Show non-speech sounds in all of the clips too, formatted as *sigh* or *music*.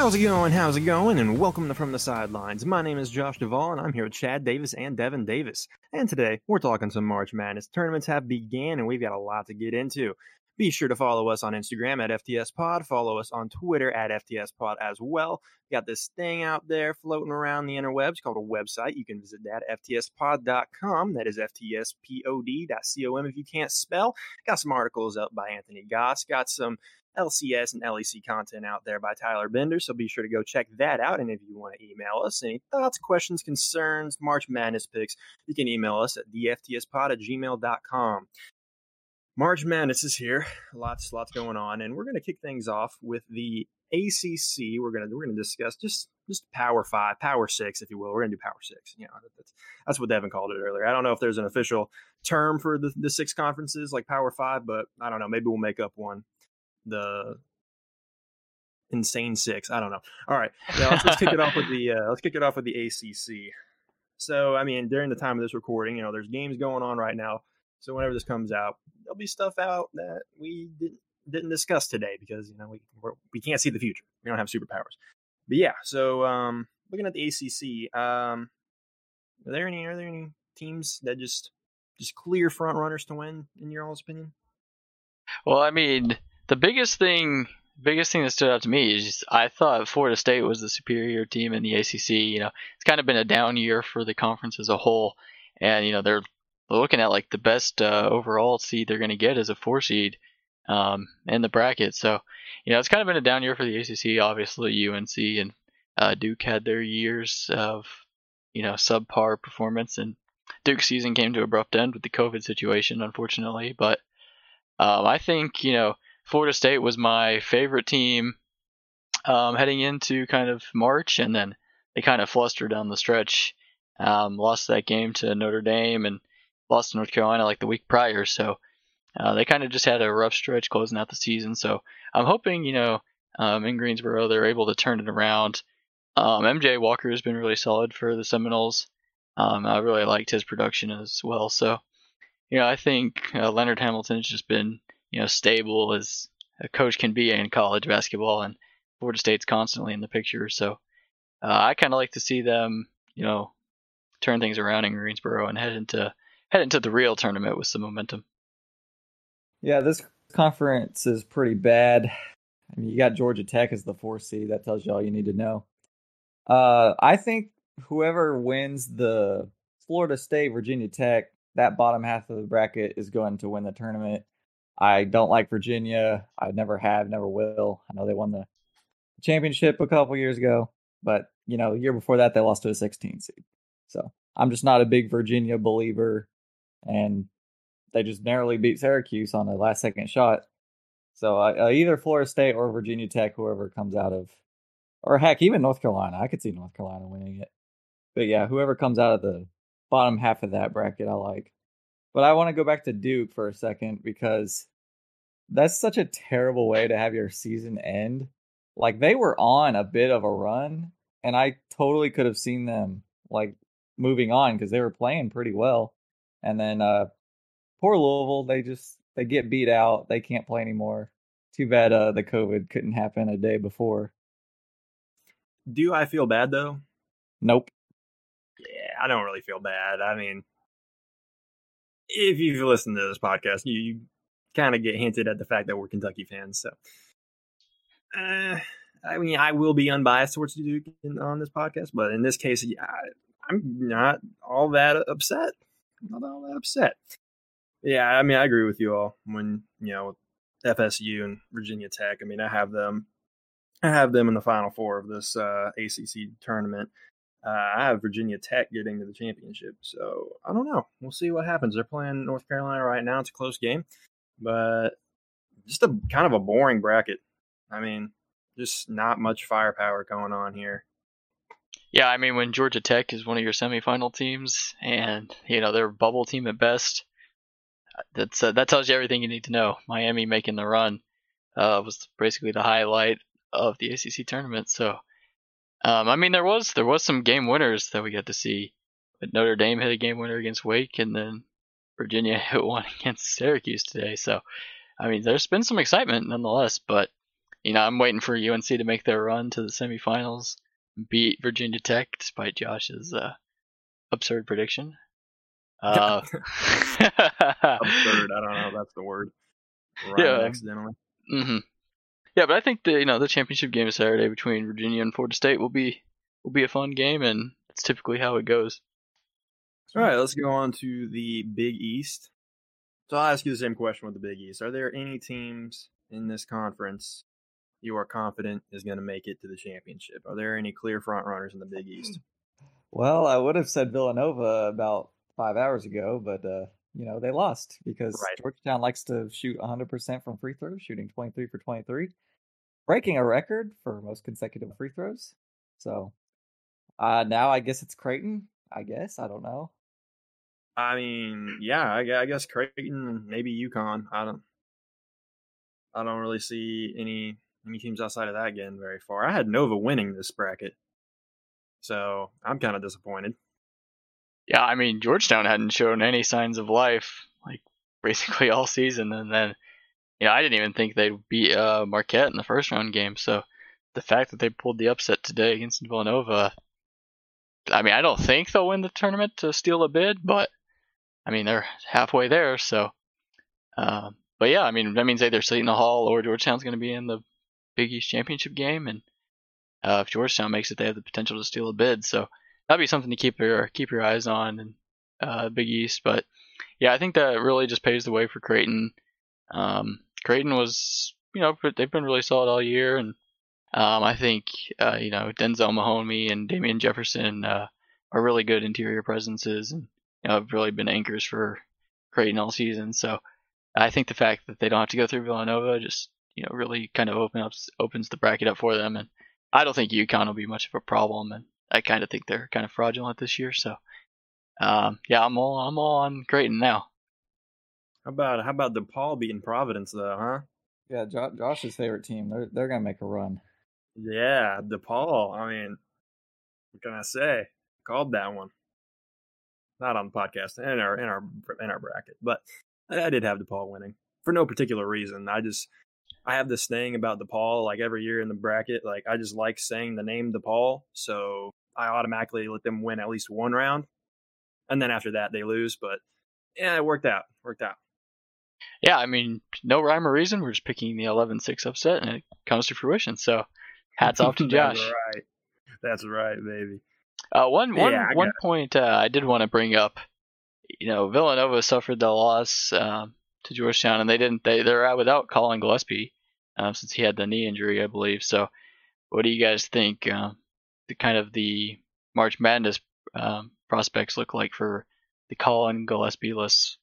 How's it going? How's it going? And welcome to From the Sidelines. My name is Josh Duvall, and I'm here with Chad Davis and Devin Davis. And today, we're talking some March Madness. Tournaments have began, and we've got a lot to get into. Be sure to follow us on Instagram at FTS Pod. Follow us on Twitter at FTS Pod as well. We got this thing out there floating around the interwebs called a website. You can visit that at ftspod.com. That is ftspod.com if you can't spell. Got some articles up by Anthony Goss. Got some LCS and LEC content out there by Tyler Bender, so be sure to go check that out. And if you want to email us any thoughts, questions, concerns, March Madness picks, you can email us at theftspod at gmail.com. March Madness is here. Lots, lots going on, and we're going to kick things off with the ACC. We're going to we're going to discuss just just Power Five, Power Six, if you will. We're going to do Power Six. You know, that's that's what Devin called it earlier. I don't know if there's an official term for the the six conferences like Power Five, but I don't know. Maybe we'll make up one the insane six. I don't know. All right, yeah, let's, let's kick it off with the uh, let's kick it off with the ACC. So, I mean, during the time of this recording, you know, there's games going on right now. So, whenever this comes out, there'll be stuff out that we didn't didn't discuss today because you know we we're, we can not see the future. We don't have superpowers. But yeah, so um, looking at the ACC, um, are there any are there any teams that just just clear front runners to win in your all's opinion? Well, I mean, the biggest thing biggest thing that stood out to me is I thought Florida State was the superior team in the ACC. You know, it's kind of been a down year for the conference as a whole, and you know they're looking at like the best uh, overall seed they're going to get as a four seed um, in the bracket. So, you know, it's kind of been a down year for the ACC. Obviously, UNC and uh, Duke had their years of you know subpar performance, and Duke's season came to abrupt end with the COVID situation, unfortunately. But um, I think you know Florida State was my favorite team um, heading into kind of March, and then they kind of flustered down the stretch. Um, lost that game to Notre Dame and lost to North Carolina like the week prior. So uh, they kind of just had a rough stretch closing out the season. So I'm hoping, you know, um, in Greensboro they're able to turn it around. Um, MJ Walker has been really solid for the Seminoles. Um, I really liked his production as well. So, you know, I think uh, Leonard Hamilton has just been you know stable as a coach can be in college basketball, and Florida State's constantly in the picture. So uh, I kind of like to see them, you know, turn things around in Greensboro and head into head into the real tournament with some momentum. Yeah, this conference is pretty bad. I mean, you got Georgia Tech as the four seed. That tells you all you need to know. Uh, I think whoever wins the Florida State Virginia Tech, that bottom half of the bracket is going to win the tournament. I don't like Virginia. I never have, never will. I know they won the championship a couple years ago, but you know, the year before that they lost to a 16 seed. So I'm just not a big Virginia believer, and they just narrowly beat Syracuse on a last second shot. So uh, either Florida State or Virginia Tech, whoever comes out of, or heck, even North Carolina, I could see North Carolina winning it. But yeah, whoever comes out of the bottom half of that bracket, I like. But I want to go back to Duke for a second because that's such a terrible way to have your season end. Like they were on a bit of a run, and I totally could have seen them like moving on because they were playing pretty well. And then uh poor Louisville, they just they get beat out. They can't play anymore. Too bad uh the COVID couldn't happen a day before. Do I feel bad though? Nope. Yeah, I don't really feel bad. I mean, if you've listened to this podcast, you, you kind of get hinted at the fact that we're Kentucky fans. So, uh, I mean, I will be unbiased towards Duke on this podcast, but in this case, yeah, I'm not all that upset. Not all that upset. Yeah, I mean, I agree with you all. When you know FSU and Virginia Tech, I mean, I have them. I have them in the Final Four of this uh, ACC tournament. Uh, I have Virginia Tech getting to the championship, so I don't know. We'll see what happens. They're playing North Carolina right now. It's a close game, but just a kind of a boring bracket. I mean, just not much firepower going on here. Yeah, I mean, when Georgia Tech is one of your semifinal teams, and you know they're a bubble team at best, that's uh, that tells you everything you need to know. Miami making the run uh, was basically the highlight of the ACC tournament. So um, I mean, there was there was some game winners that we got to see. But Notre Dame hit a game winner against Wake, and then Virginia *laughs* hit one against Syracuse today. So, I mean, there's been some excitement nonetheless. But you know, I'm waiting for UNC to make their run to the semifinals, and beat Virginia Tech despite Josh's uh, absurd prediction. Uh, *laughs* *laughs* Absurd. I don't know if that's the word. Right Yeah. accidentally. hmm Yeah, but I think the you know the championship game of Saturday between Virginia and Florida State will be will be a fun game, and it's typically how it goes. All right, let's go on to the Big East. So I'll ask you the same question with the Big East. Are there any teams in this conference you are confident is going to make it to the championship? Are there any clear front runners in the Big East? Well, I would have said Villanova about five hours ago, but uh, you know they lost because Right. Georgetown likes to shoot 100% from free throws, shooting 23 for 23, breaking a record for most consecutive free throws. So uh, now I guess it's Creighton. I guess I don't know. I mean, yeah, I, I guess Creighton, maybe UConn. I don't, I don't really see any any teams outside of that getting very far. I had Nova winning this bracket, so I'm kind of disappointed. Yeah, I mean Georgetown hadn't shown any signs of life like basically all season, and then you know I didn't even think they'd beat uh, Marquette in the first round game. So the fact that they pulled the upset today against Villanova, I mean I don't think they'll win the tournament to steal a bid, but I mean they're halfway there. So, uh, but yeah, I mean that means either Seton Hall or Georgetown's going to be in the Big East championship game, and uh, if Georgetown makes it, they have the potential to steal a bid. So that'd be something to keep your keep your eyes on in uh, Big East. But yeah, I think that really just paves the way for Creighton. Um, Creighton was, you know, they've been really solid all year, and um, I think uh, you know Denzel Mahoney and Damien Jefferson uh, are really good interior presences, and you know have really been anchors for Creighton all season. So I think the fact that they don't have to go through Villanova just you know really kind of open up opens the bracket up for them, and I don't think UConn will be much of a problem, and I kind of think they're kind of fraudulent this year. So, um, yeah, I'm all I'm all on Creighton now. How about how about DePaul beating Providence though, huh? Yeah, jo- Josh's favorite team. They're they're gonna make a run. Yeah, DePaul. I mean, what can I say? Called that one. Not on the podcast in our in our in our bracket, but I, I did have DePaul winning for no particular reason. I just I have this thing about DePaul. Like every year in the bracket, like I just like saying the name DePaul, so I automatically let them win at least one round, and then after that they lose. But yeah, it worked out. Worked out. Yeah, I mean, no rhyme or reason. We're just picking the 11-6 upset, and it comes to fruition. So, hats off to *laughs* Josh. That's right. That's right, baby. Uh, one one Yeah, one point uh, I did want to bring up. You know, Villanova suffered the loss um, to Georgetown, and they didn't. They they're out without Colin Gillespie um, since he had the knee injury, I believe. So, what do you guys think? Um, the kind of the March Madness um, prospects look like for the Colin Gillespie-less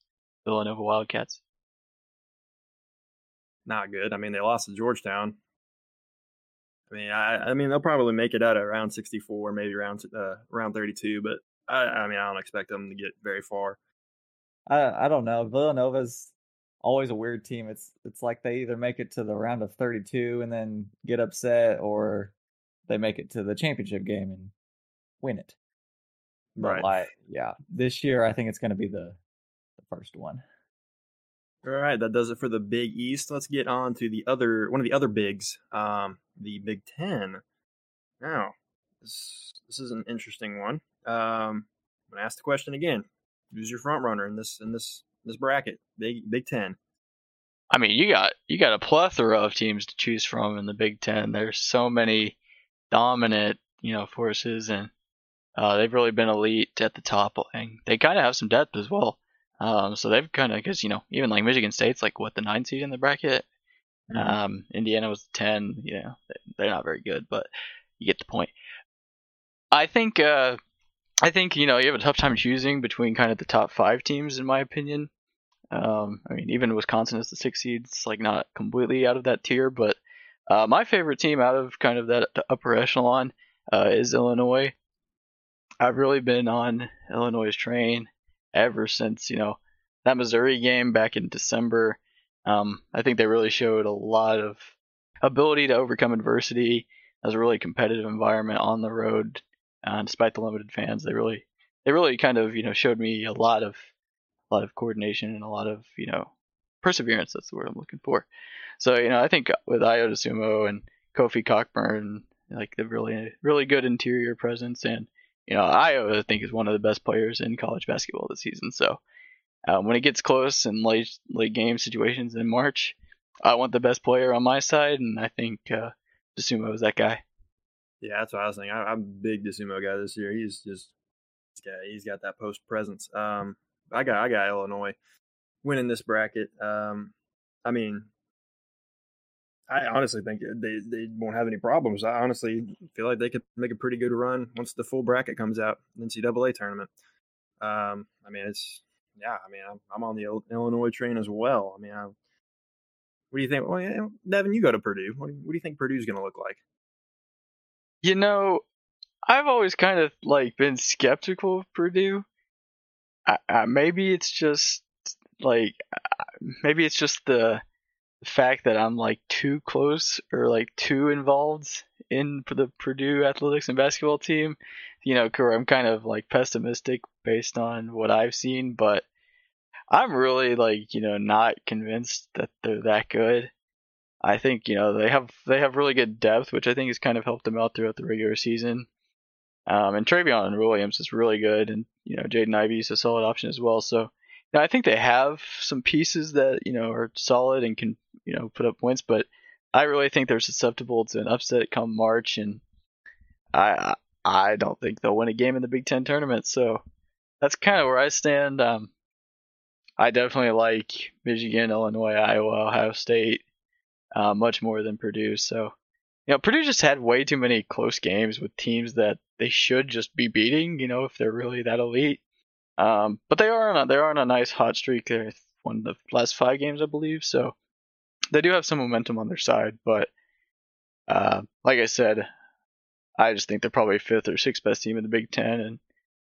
Villanova Wildcats? not good. I mean, they lost to Georgetown. I mean, I, I mean, they'll probably make it out at round 64, maybe round uh, round 32, but I, I mean, I don't expect them to get very far. I I don't know. Villanova's always a weird team. It's it's like they either make it to the round of 32 and then get upset, or they make it to the championship game and win it. But Right. like, yeah, this year I think it's going to be the the first one. All right, that does it for the Big East. Let's get on to the other one of the other bigs, um, the Big Ten. Now, this this is an interesting one. Um, I'm gonna ask the question again: Who's your front runner in this in this this bracket? Big Big Ten. I mean, you got you got a plethora of teams to choose from in the Big Ten. There's so many dominant, you know, forces, and uh, they've really been elite at the top, and they kind of have some depth as well. Um, so they've kind of, because you know, even like Michigan State's like what the nine seed in the bracket. Um, Indiana was ten. You know, they- they're not very good, but you get the point. I think, uh, I think you know, you have a tough time choosing between kind of the top five teams, in my opinion. Um, I mean, even Wisconsin is the six seed. It's like not completely out of that tier, but uh, my favorite team out of kind of that upper echelon uh, is Illinois. I've really been on Illinois' train ever since you know that Missouri game back in December. Um, I think they really showed a lot of ability to overcome adversity. It was a really competitive environment on the road, uh, despite the limited fans. They really, they really kind of you know showed me a lot of, a lot of coordination and a lot of you know perseverance. That's the word I'm looking for. So you know, I think with Ayo Dosunmu and Kofi Cockburn, like the really really good interior presence, and you know, Ayo I think is one of the best players in college basketball this season. So um, when it gets close in late late game situations in March, I want the best player on my side, and I think uh, Dosunmu is that guy. Yeah, that's what I was thinking. I, am big Dosunmu guy this year. He's just he's got, he's got that post presence. Um, I got I got Illinois winning this bracket. Um, I mean, I honestly think they they won't have any problems. I honestly feel like they could make a pretty good run once the full bracket comes out, NCAA tournament. Um, I mean, it's yeah. I mean, I'm, I'm on the Illinois train as well. I mean, I, what do you think? Well, yeah, Devin, you go to Purdue. What do you, what do you think Purdue's going to look like? You know, I've always kind of like been skeptical of Purdue. I, I, maybe it's just like maybe it's just the fact that I'm like too close or like too involved in the Purdue athletics and basketball team. You know, I'm kind of like pessimistic based on what I've seen, but I'm really like you know not convinced that they're that good. I think you know they have they have really good depth, which I think has kind of helped them out throughout the regular season. Um, and Trevion Williams is really good, and you know Jaden Ivey is a solid option as well. So know, I think they have some pieces that you know are solid and can you know put up points, but I really think they're susceptible to an upset come March, and I I don't think they'll win a game in the Big Ten tournament. So that's kind of where I stand. Um, I definitely like Michigan, Illinois, Iowa, Ohio State uh, much more than Purdue. So, you know, Purdue just had way too many close games with teams that they should just be beating. You know, if they're really that elite. Um, but they are on a, they are on a nice hot streak. They won the last five games, I believe. So they do have some momentum on their side. But uh, like I said, I just think they're probably fifth or sixth best team in the Big Ten and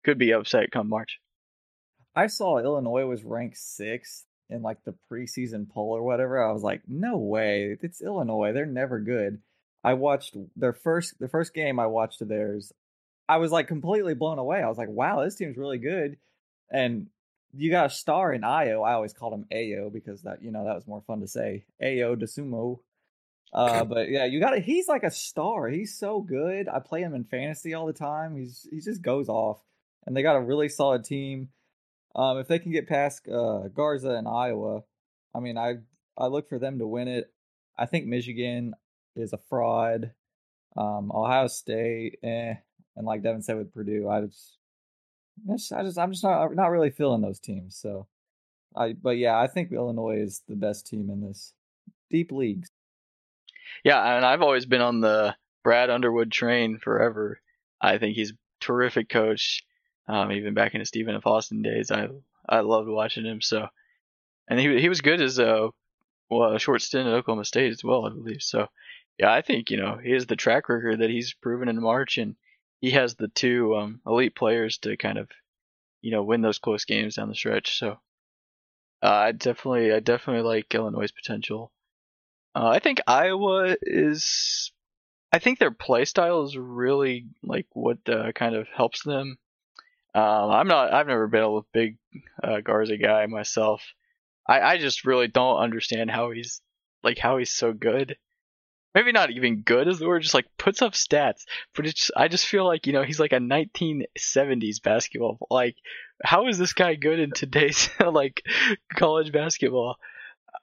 could be upset come March. I saw Illinois was ranked sixth in like the preseason poll or whatever. I was like, no way, it's Illinois. They're never good. I watched their first the first game I watched of theirs. I was like completely blown away. I was like, wow, this team's really good. And you got a star in Ayo. I always called him Ayo because that you know that was more fun to say. Ayo Dosunmu. Uh, *laughs* but yeah, you got it. He's like a star. He's so good. I play him in fantasy all the time. He's he just goes off, and they got a really solid team. Um, if they can get past uh, Garza and Iowa, I mean, I I look for them to win it. I think Michigan is a fraud. Um, Ohio State, eh, and like Devin said with Purdue, I just, I just, I'm just not not really feeling those teams. So, I, but yeah, I think Illinois is the best team in this deep leagues. Yeah, and I've always been on the Brad Underwood train forever. I think he's terrific coach. Um, even back in the Stephen F. Austin days, I I loved watching him. So, and he he was good as a well a short stint at Oklahoma State as well, I believe. So, yeah, I think you know he has the track record that he's proven in March, and he has the two um, elite players to kind of you know win those close games down the stretch. So, uh, I definitely I definitely like Illinois' potential. Uh, I think Iowa is. I think their play style is really like what uh, kind of helps them um, I'm not. I've never been a big uh, Garza guy myself. I, I just really don't understand how he's like how he's so good. Maybe not even good is the word, just like puts up stats. But it's I just feel like you know he's like a 1970s basketball. Like how is this guy good in today's *laughs* like college basketball?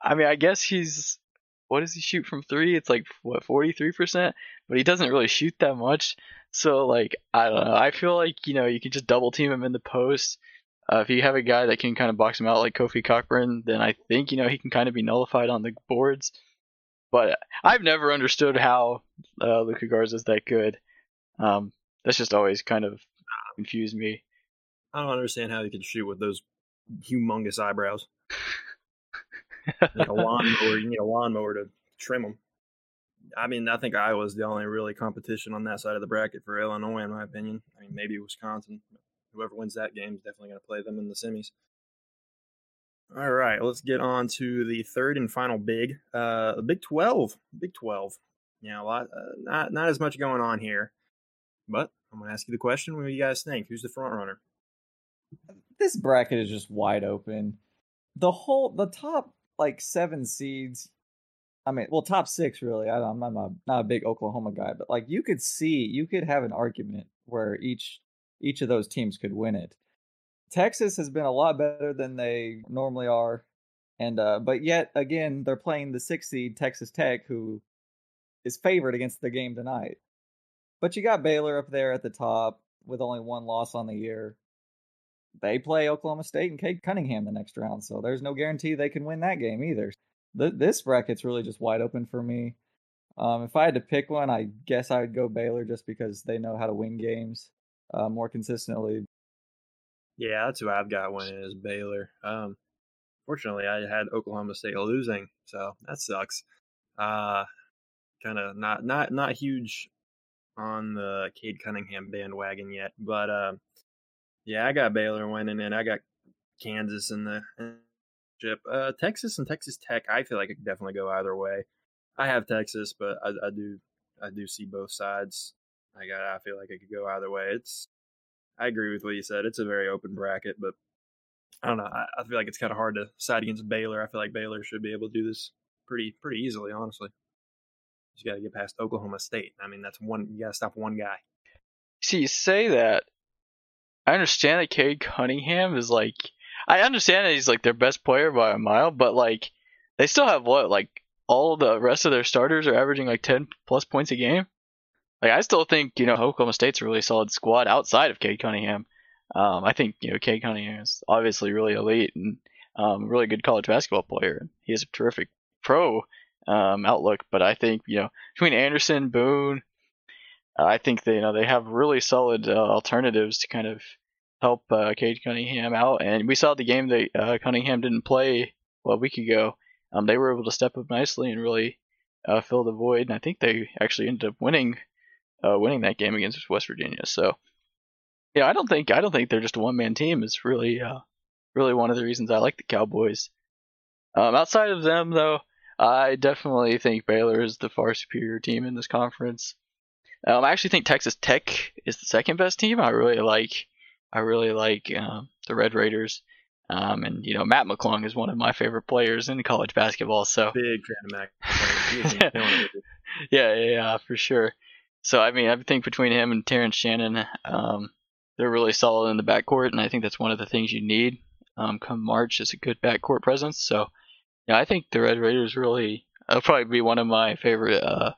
I mean, I guess he's what does he shoot from three? It's like what 43 percent, but he doesn't really shoot that much. So like I don't know. I feel like you know you can just double team him in the post. Uh, if you have a guy that can kind of box him out like Kofi Cockburn, then I think you know he can kind of be nullified on the boards. But I've never understood how uh, Luka Garza is that good. Um, that's just always kind of confused me. I don't understand how he can shoot with those humongous eyebrows. like a lawnmower, you need a lawnmower to trim them. I mean, I think Iowa's the only really competition on that side of the bracket for Illinois, in my opinion. I mean, maybe Wisconsin. Whoever wins that game is definitely going to play them in the semis. All right, let's get on to the third and final big, uh, the Big Twelve. Big Twelve. Yeah, a lot, uh, not not as much going on here, but I'm going to ask you the question: What do you guys think? Who's the front runner? This bracket is just wide open. The whole, the top like seven seeds. I mean, well, top six really. I, I'm not a, not a big Oklahoma guy, but like you could see, you could have an argument where each each of those teams could win it. Texas has been a lot better than they normally are, and uh, but yet again they're playing the six seed Texas Tech, who is favored against the game tonight. But you got Baylor up there at the top with only one loss on the year. They play Oklahoma State and Cade Cunningham the next round, so there's no guarantee they can win that game either. this bracket's really just wide open for me. Um, if I had to pick one, I guess I would go Baylor just because they know how to win games uh, more consistently. Yeah, that's who I've got winning is Baylor. Um, fortunately, I had Oklahoma State losing, so that sucks. Uh, kind of not not not huge on the Cade Cunningham bandwagon yet, but uh, yeah, I got Baylor winning, and I got Kansas in the chip. Uh, Texas and Texas Tech, I feel like it could definitely go either way. I have Texas, but I, I do I do see both sides. I got I feel like it could go either way. It's I agree with what you said. It's a very open bracket, but I don't know. I, I feel like it's kind of hard to side against Baylor. I feel like Baylor should be able to do this pretty pretty easily, honestly. You got to get past Oklahoma State. I mean, that's one. You got to stop one guy. See, you say that. I understand that Cade Cunningham is like. I understand that he's like their best player by a mile, but like they still have what like all the rest of their starters are averaging like ten plus points a game. Like I still think you know Oklahoma State's a really solid squad outside of Cade Cunningham. Um, I think you know Cade Cunningham is obviously really elite and um, really good college basketball player. He has a terrific pro um, outlook. But I think you know between Anderson, Boone, I think they you know they have really solid uh, alternatives to kind of help uh, Cade Cunningham out. And we saw the game that uh, Cunningham didn't play well, a week ago. Um, they were able to step up nicely and really uh, fill the void. And I think they actually ended up winning uh, winning that game against West Virginia. So yeah, I don't think I don't think they're just a one man team. It's really uh, really one of the reasons I like the Cowboys. Um, outside of them, though, I definitely think Baylor is the far superior team in this conference. Um, I actually think Texas Tech is the second best team. I really like, I really like um, the Red Raiders. Um, and you know, Mac McClung is one of my favorite players in college basketball. So big fan of Mac. *laughs* *laughs* yeah, yeah, yeah, for sure. So I mean, I think between him and Terrence Shannon, um, they're really solid in the backcourt, and I think that's one of the things you need um, come March is a good backcourt presence. So yeah, I think the Red Raiders really will probably be one of my favorite uh,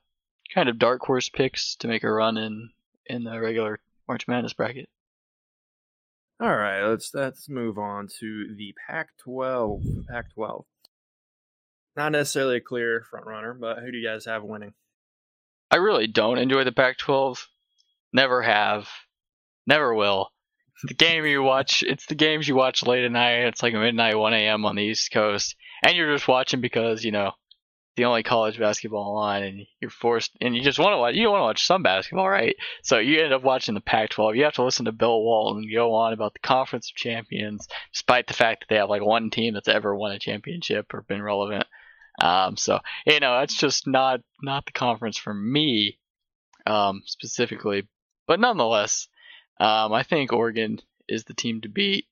kind of dark horse picks to make a run in in the regular March Madness bracket. All right, let's let's move on to the Pac-12. Pac-12. Not necessarily a clear front runner, but who do you guys have winning? I really don't enjoy the Pac-12. Never have. Never will. The game you watch, it's the games you watch late at night. It's like midnight, 1 a.m. on the East Coast and you're just watching because you know the only college basketball on, and you're forced, and you just want to watch. You want to watch some basketball, right? So you end up watching the Pac-12. You have to listen to Bill Walton go on about the Conference of Champions, despite the fact that they have like one team that's ever won a championship or been relevant. Um, so you know, it's just not not the conference for me um, specifically, but nonetheless, um, I think Oregon is the team to beat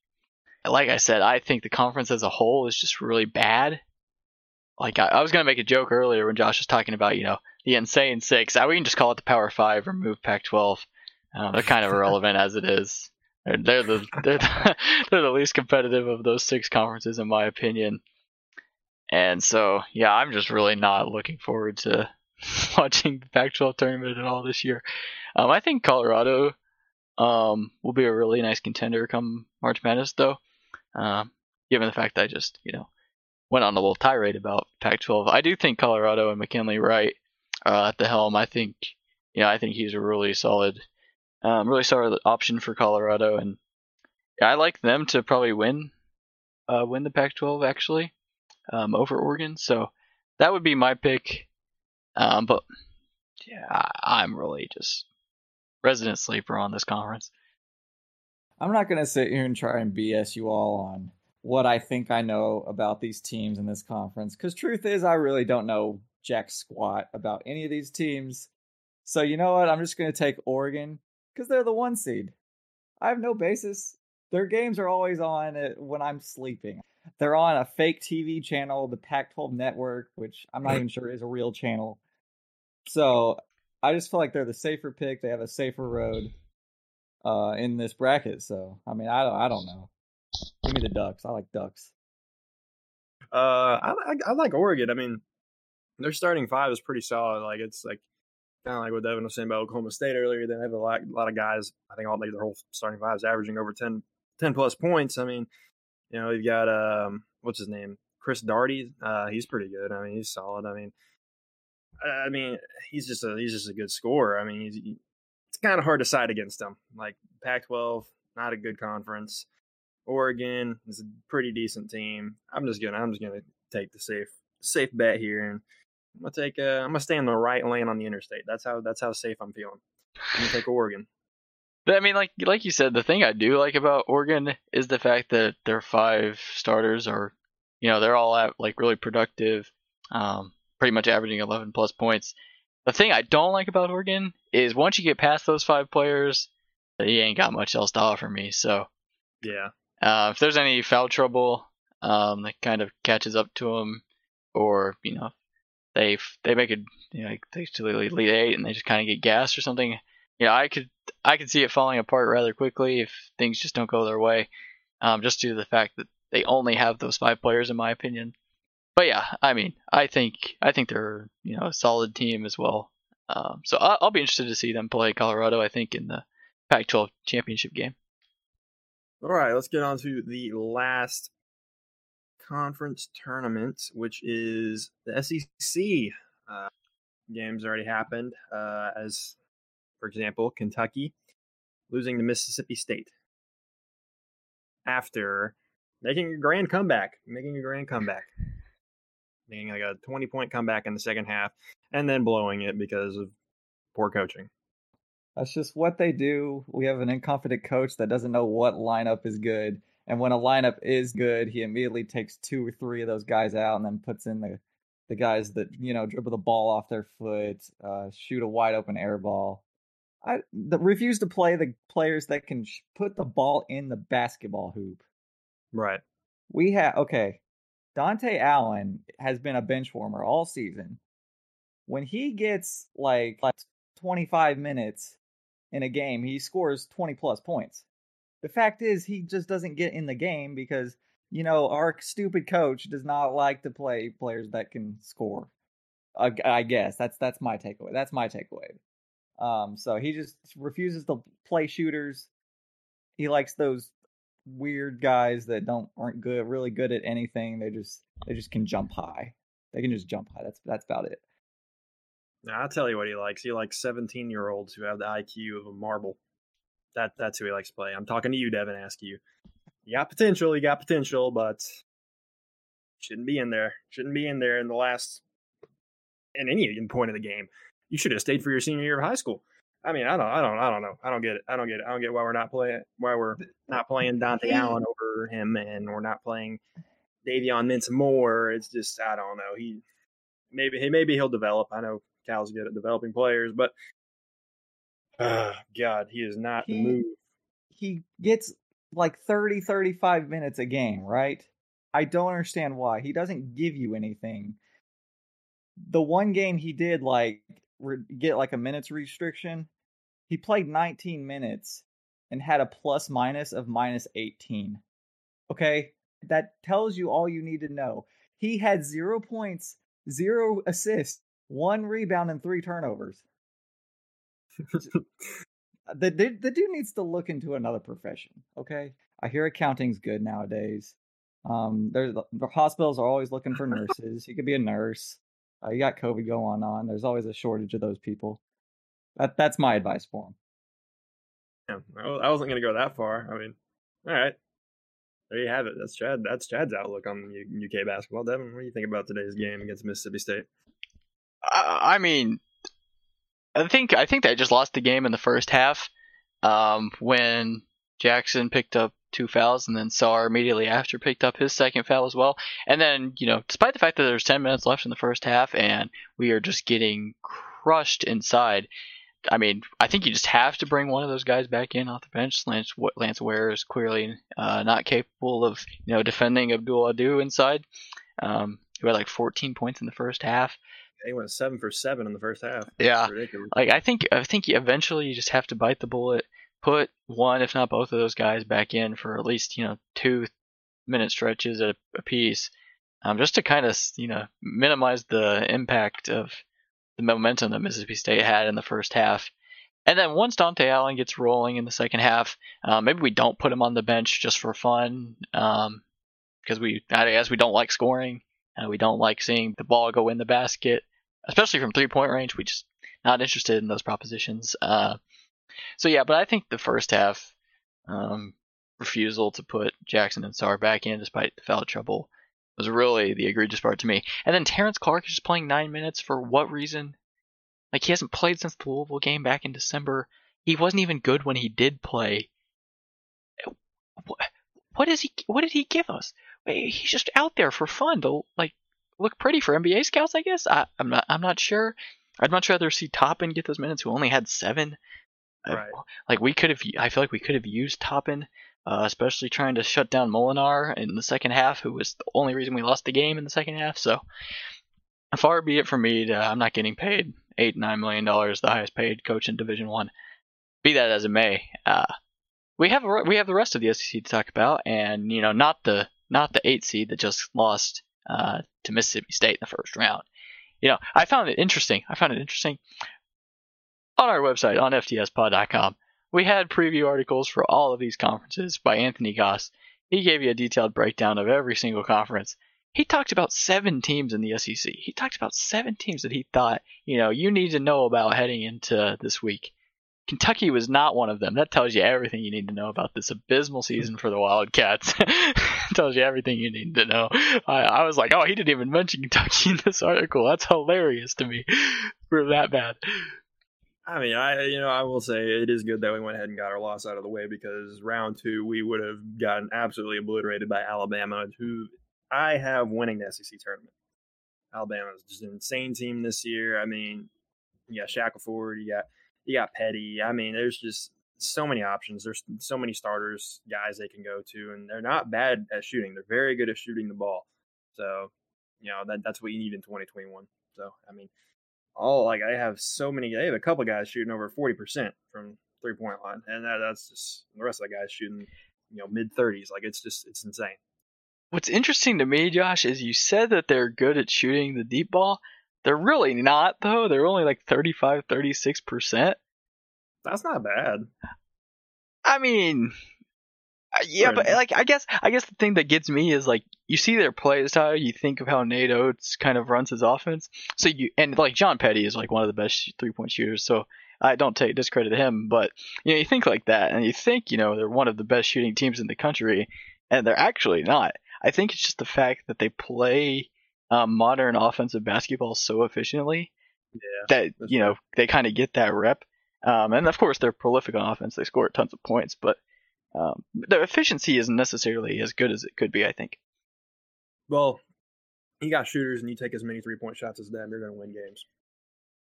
like I said, I think the conference as a whole is just really bad. Like I, I was gonna make a joke earlier when Josh was talking about you know the insane six. I we can just call it the Power Five or move Pac-12. Uh, they're kind of *laughs* irrelevant as it is. They're, they're the they're the, *laughs* they're the least competitive of those six conferences in my opinion. And so yeah, I'm just really not looking forward to *laughs* watching the Pac-12 tournament at all this year. Um, I think Colorado um, will be a really nice contender come March Madness, though. Um, given the fact that I just, you know, went on a little tirade about Pac-12. I do think Colorado and McKinley Wright uh, at the helm. I think, you know, I think he's a really solid, um, really solid option for Colorado, and I like them to probably win, uh, win the Pac-12 actually, um, over Oregon. So that would be my pick. Um, but yeah, I, I'm really just resident sleeper on this conference. I'm not going to sit here and try and BS you all on what I think I know about these teams in this conference. Because truth is, I really don't know jack squat about any of these teams. So you know what? I'm just going to take Oregon because they're the one seed. I have no basis Their games are always on when I'm sleeping. They're on a fake TV channel, the Pac-12 network, which I'm not even sure is a real channel. So I just feel like they're the safer pick. They have a safer road uh, in this bracket. So I mean, I don't, I don't know. Give me the Ducks. I like Ducks. Uh, I, I, I like Oregon. I mean, their starting five is pretty solid. Like it's like kind of like what Devin was saying about Oklahoma State earlier. They have a lot, a lot of guys. I think all like their whole starting five is averaging over 10, 10 plus points. I mean, you know, you've got um, what's his name, Chris Duarte. Uh, he's pretty good. I mean, he's solid. I mean, I mean, he's just a he's just a good scorer. I mean, he's, he, it's kind of hard to side against him. Like Pac-12, not a good conference. Oregon is a pretty decent team. I'm just gonna I'm just gonna take the safe safe bet here, and I'm gonna take uh, I'm gonna stay in the right lane on the interstate. That's how that's how safe I'm feeling. I'm gonna take Oregon. But I mean, like like you said, the thing I do like about Oregon is the fact that their five starters are, you know, they're all at like really productive, um, pretty much averaging 11 plus points. The thing I don't like about Oregon is once you get past those five players, he ain't got much else to offer me. So yeah, uh, if there's any foul trouble um, that kind of catches up to them, or you know, they they make it, you know, they lead eight and they just kind of get gassed or something. You know, I could I can see it falling apart rather quickly if things just don't go their way, um, just due to the fact that they only have those five players, in my opinion. But yeah, I mean, I think I think they're you know a solid team as well. Um, so I'll, I'll be interested to see them play Colorado. I think in the Pac-12 championship game. All right, let's get on to the last conference tournament, which is the SEC. Uh, games already happened, uh, as for example, Kentucky losing to Mississippi State after making a grand comeback, making a grand comeback, making like a 20 point comeback in the second half, and then blowing it because of poor coaching. That's just what they do. We have an incompetent coach that doesn't know what lineup is good. And when a lineup is good, he immediately takes two or three of those guys out and then puts in the the guys that you know dribble the ball off their foot, uh, shoot a wide open air ball. I the, refuse to play the players that can sh- put the ball in the basketball hoop. Right. We have okay. Dontaie Allen has been a bench warmer all season. When he gets like, like 25 minutes, in a game, he scores 20 plus points. The fact is, he just doesn't get in the game because, you know, our stupid coach does not like to play players that can score. I, I guess that's that's my takeaway. That's my takeaway. Um, so he just refuses to play shooters. He likes those weird guys that don't aren't good, really good at anything. They just they just can jump high. They can just jump high. That's that's about it. Now, I'll tell you what he likes. He likes 17 year olds who have the IQ of a marble. That That's who he likes to play. I'm talking to you, Devin Askew. You got potential, you got potential, but shouldn't be in there. Shouldn't be in there in the last, in any point of the game. You should have stayed for your senior year of high school. I mean, I don't, I don't, I don't know. I don't get it. I don't get it. I don't get why we're not playing, why we're not playing Dontaie Allen over him, and we're not playing Davion Mintz more. It's just, I don't know. He maybe, he maybe he'll develop. I know Cal's good at developing players, but uh, *sighs* God, he is not he, the move. He gets like 30, 35 minutes a game, right? I don't understand why. He doesn't give you anything. The one game he did like get like a minutes restriction, he played 19 minutes and had a plus minus of minus 18. Okay? That tells you all you need to know. He had 0 points, 0 assists, one rebound and three turnovers. the, the the dude needs to look into another profession. Okay, I hear accounting's good nowadays. Um, there's the hospitals are always looking for *laughs* nurses. He could be a nurse. Uh, you got COVID going on. There's always a shortage of those people. That that's my advice for him. Yeah, I wasn't gonna go that far. I mean, all right, there you have it. That's Chad. That's Chad's outlook on UK basketball. Devin, what do you think about today's game against Mississippi State? I mean, I think I think they just lost the game in the first half um, when Jackson picked up two fouls, and then Sarr immediately after picked up his second foul as well. And then, you know, despite the fact that there's 10 minutes left in the first half and we are just getting crushed inside, I mean, I think you just have to bring one of those guys back in off the bench. Lance Lance Ware is clearly uh, not capable of you know defending Abdul Ado inside. Um, he had like 14 points in the first half. He went seven for seven in the first half. Yeah, like I think I think eventually you just have to bite the bullet, put one if not both of those guys back in for at least you know two minute stretches at a piece, um, just to kind of you know minimize the impact of the momentum that Mississippi State had in the first half. And then once Dontaie Allen gets rolling in the second half, uh, maybe we don't put him on the bench just for fun, um, because we I guess we don't like scoring and we don't like seeing the ball go in the basket, especially from three point range. We just not interested in those propositions. Uh, so yeah, but I think the first half um, refusal to put Jackson and Sarr back in despite the foul trouble was really the egregious part to me. And then Terrence Clarke is just playing nine minutes for what reason? Like he hasn't played since the Louisville game back in December. He wasn't even good when he did play. What is he? What did he give us? He's just out there for fun to like look pretty for NBA scouts, I guess. I, am not. I'm not sure. I'd much rather see Toppin get those minutes, who only had seven. Right. I, like we could have. I feel like we could have used Toppin uh, especially trying to shut down Molinar in the second half, who was the only reason we lost the game in the second half. So, far be it from me to, I'm not getting paid eight nine million dollars, the highest paid coach in Division One. Be that as it may, uh, we have we have the rest of the SEC to talk about, and you know, not the not the eight seed that just lost uh, to Mississippi State in the first round. You know, I found it interesting. I found it interesting on our website on ftspod.com. We had preview articles for all of these conferences by Anthony Goss. He gave you a detailed breakdown of every single conference. He talked about seven teams in the SEC. He talked about seven teams that he thought, you know, you need to know about heading into this week. Kentucky was not one of them. That tells you everything you need to know about this abysmal season for the Wildcats. *laughs* tells you everything you need to know. I, I, was like, oh, he didn't even mention Kentucky in this article. That's hilarious to me. *laughs* We're that bad. I mean, I you know I will say it is good that we went ahead and got our loss out of the way because round two we would have gotten absolutely obliterated by Alabama, who I have winning the SEC tournament. Alabama is just an insane team this year. I mean, you got Shackelford, you got you got Petty. I mean, there's just so many options. There's so many starters, guys they can go to, and they're not bad at shooting. They're very good at shooting the ball. So, you know, that that's what you need in 2021. So, I mean, all like I have so many. They have a couple guys shooting over forty percent from three point line, and that, that's just the rest of the guys shooting, you know, mid thirties. Like it's just it's insane. What's interesting to me, Josh, is you said that they're good at shooting the deep ball. They're really not, though. They're only like 35, 36%. That's not bad. I mean, yeah, but like I guess I guess the thing that gets me is like you see their play style, you think of how Nate Oats kind of runs his offense. So you and like John Petty is like one of the best three point shooters. So I don't take discredit to him, but you know you think like that, and you think you know they're one of the best shooting teams in the country, and they're actually not. I think it's just the fact that they play um, modern offensive basketball so efficiently yeah, that you know they kind of get that rep. Um, and of course they're prolific on offense; they score tons of points, but um, the efficiency isn't necessarily as good as it could be. I think. Well, you got shooters, and you take as many three point shots as them, you're going to win games.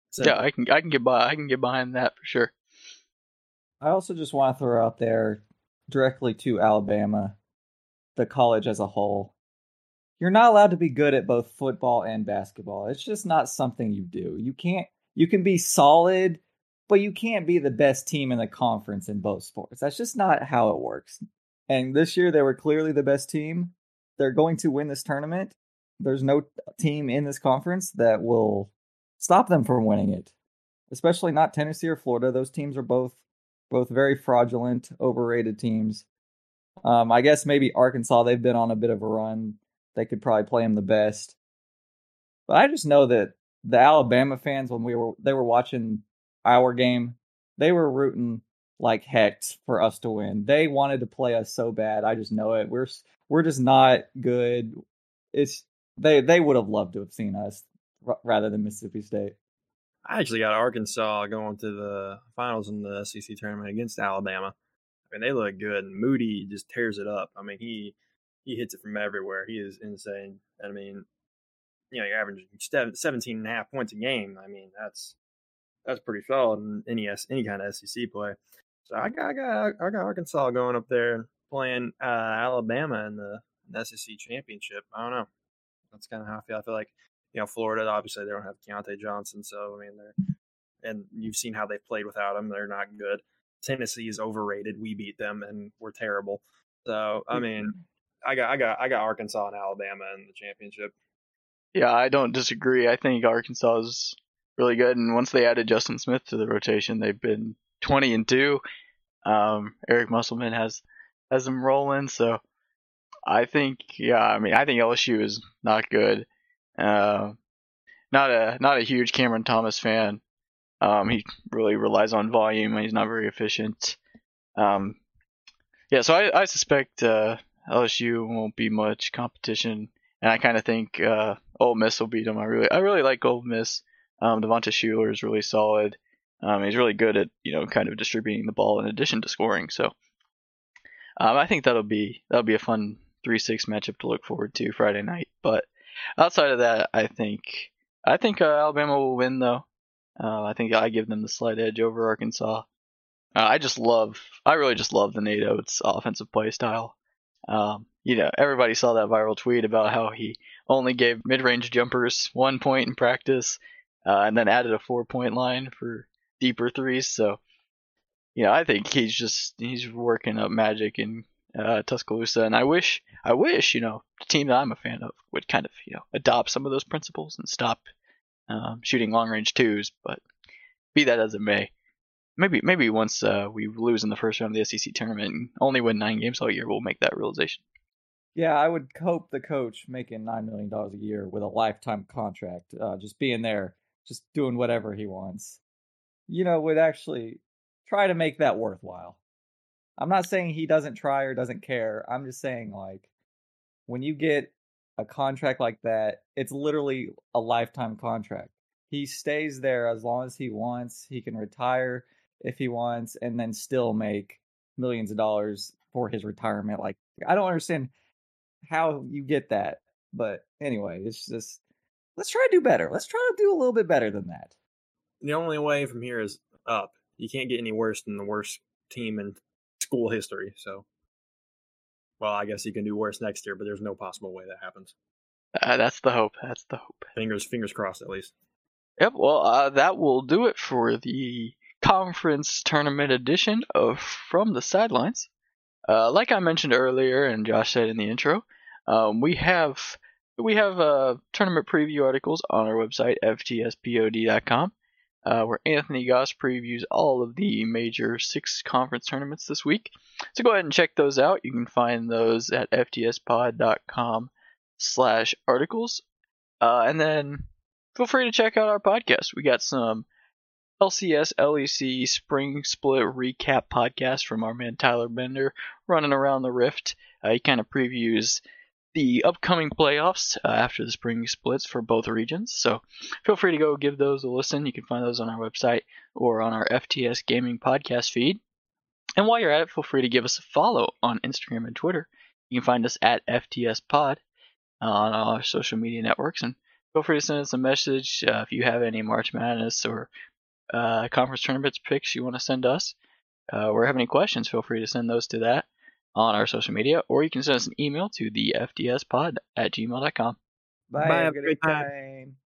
So, yeah, I can I can get by I can get behind that for sure. I also just want to throw out there directly to Alabama, the college as a whole. You're not allowed to be good at both football and basketball. It's just not something you do. You can't you can be solid but you can't be the best team in the conference in both sports. That's just not how it works. And this year they were clearly the best team. They're going to win this tournament. There's no team in this conference that will stop them from winning it. Especially not Tennessee or Florida. Those teams are both both very fraudulent, overrated teams. Um, I guess maybe Arkansas. They've been on a bit of a run. They could probably play them the best. But I just know that the Alabama fans, when we were they were watching our game, they were rooting like heck for us to win. They wanted to play us so bad. I just know it. We're we're just not good. It's they they would have loved to have seen us r- rather than Mississippi State. I actually got Arkansas going to the finals in the SEC tournament against Alabama. I mean, they look good. And Moody just tears it up. I mean, he he hits it from everywhere. He is insane. And I mean, you know, you're averaging 17 and a half points a game. I mean, that's that's pretty solid in any any kind of SEC play. So I got I got I got Arkansas going up there playing uh, Alabama in the, in the SEC championship. I don't know. That's kind of how I feel. I feel like you know Florida obviously they don't have Keyontae Johnson, so I mean they're and you've seen how they've played without him. They're not good. Tennessee is overrated. We beat them and we're terrible. So I mean, I got I got I got Arkansas and Alabama in the championship. Yeah, I don't disagree. I think Arkansas is really good, and once they added Justin Smith to the rotation, they've been 20 and two. Um, Eric Musselman has has them rolling, so I think yeah, I mean I think LSU is not good. Uh, not a not a huge Cameron Thomas fan. Um, he really relies on volume. And he's not very efficient. Um, yeah, so I, I suspect uh, LSU won't be much competition, and I kind of think uh, Ole Miss will beat them. I really I really like Ole Miss. Um, Devontae Shuler is really solid. Um, he's really good at you know kind of distributing the ball in addition to scoring. So um, I think that'll be that'll be a fun three six matchup to look forward to Friday night. But outside of that, I think I think uh, Alabama will win though. Uh, I think I give them the slight edge over Arkansas. Uh, I just love, I really just love the Nate Oats offensive play style. Um, you know, everybody saw that viral tweet about how he only gave mid-range jumpers one point in practice, uh, and then added a four-point line for deeper threes. So, you know, I think he's just he's working up magic in uh, Tuscaloosa, and I wish, I wish, you know, the team that I'm a fan of would kind of, you know, adopt some of those principles and stop um, shooting long-range twos. But be that as it may, maybe maybe once uh, we lose in the first round of the SEC tournament and only win nine games all year, we'll make that realization. Yeah, I would cope the coach making nine million dollars a year with a lifetime contract, uh, just being there, just doing whatever he wants. You know, would actually try to make that worthwhile. I'm not saying he doesn't try or doesn't care. I'm just saying like when you get a contract like that, it's literally a lifetime contract. He stays there as long as he wants. He can retire if he wants and then still make millions of dollars for his retirement. Like I don't understand how you get that. But anyway, it's just let's try to do better. Let's try to do a little bit better than that. The only way from here is up. You can't get any worse than the worst team in school history. So, well, I guess you can do worse next year, but there's no possible way that happens. Uh, that's the hope. That's the hope. Fingers, fingers crossed, at least. Yep. Well, uh, that will do it for the conference tournament edition of From the Sidelines. Uh, like I mentioned earlier, and Josh said in the intro, um, we have we have uh, tournament preview articles on our website ftspod.com, uh, where Anthony Goss previews all of the major six conference tournaments this week. So go ahead and check those out. You can find those at ftspod.com slash articles, uh, and then feel free to check out our podcast. We got some LCS LEC Spring Split Recap podcast from our man Tyler Bender running around the Rift. Uh, he kind of previews the upcoming playoffs uh, after the spring splits for both regions. So feel free to go give those a listen. You can find those on our website or on our FTS Gaming podcast feed. And while you're at it, feel free to give us a follow on Instagram and Twitter. You can find us at FTS Pod uh, on our social media networks. And feel free to send us a message uh, if you have any March Madness or uh, conference tournaments picks you want to send us, uh, or have any questions, feel free to send those to that on our social media, or you can send us an email to the ftspod at gmail.com. Bye. Bye, have have a a good great time. time.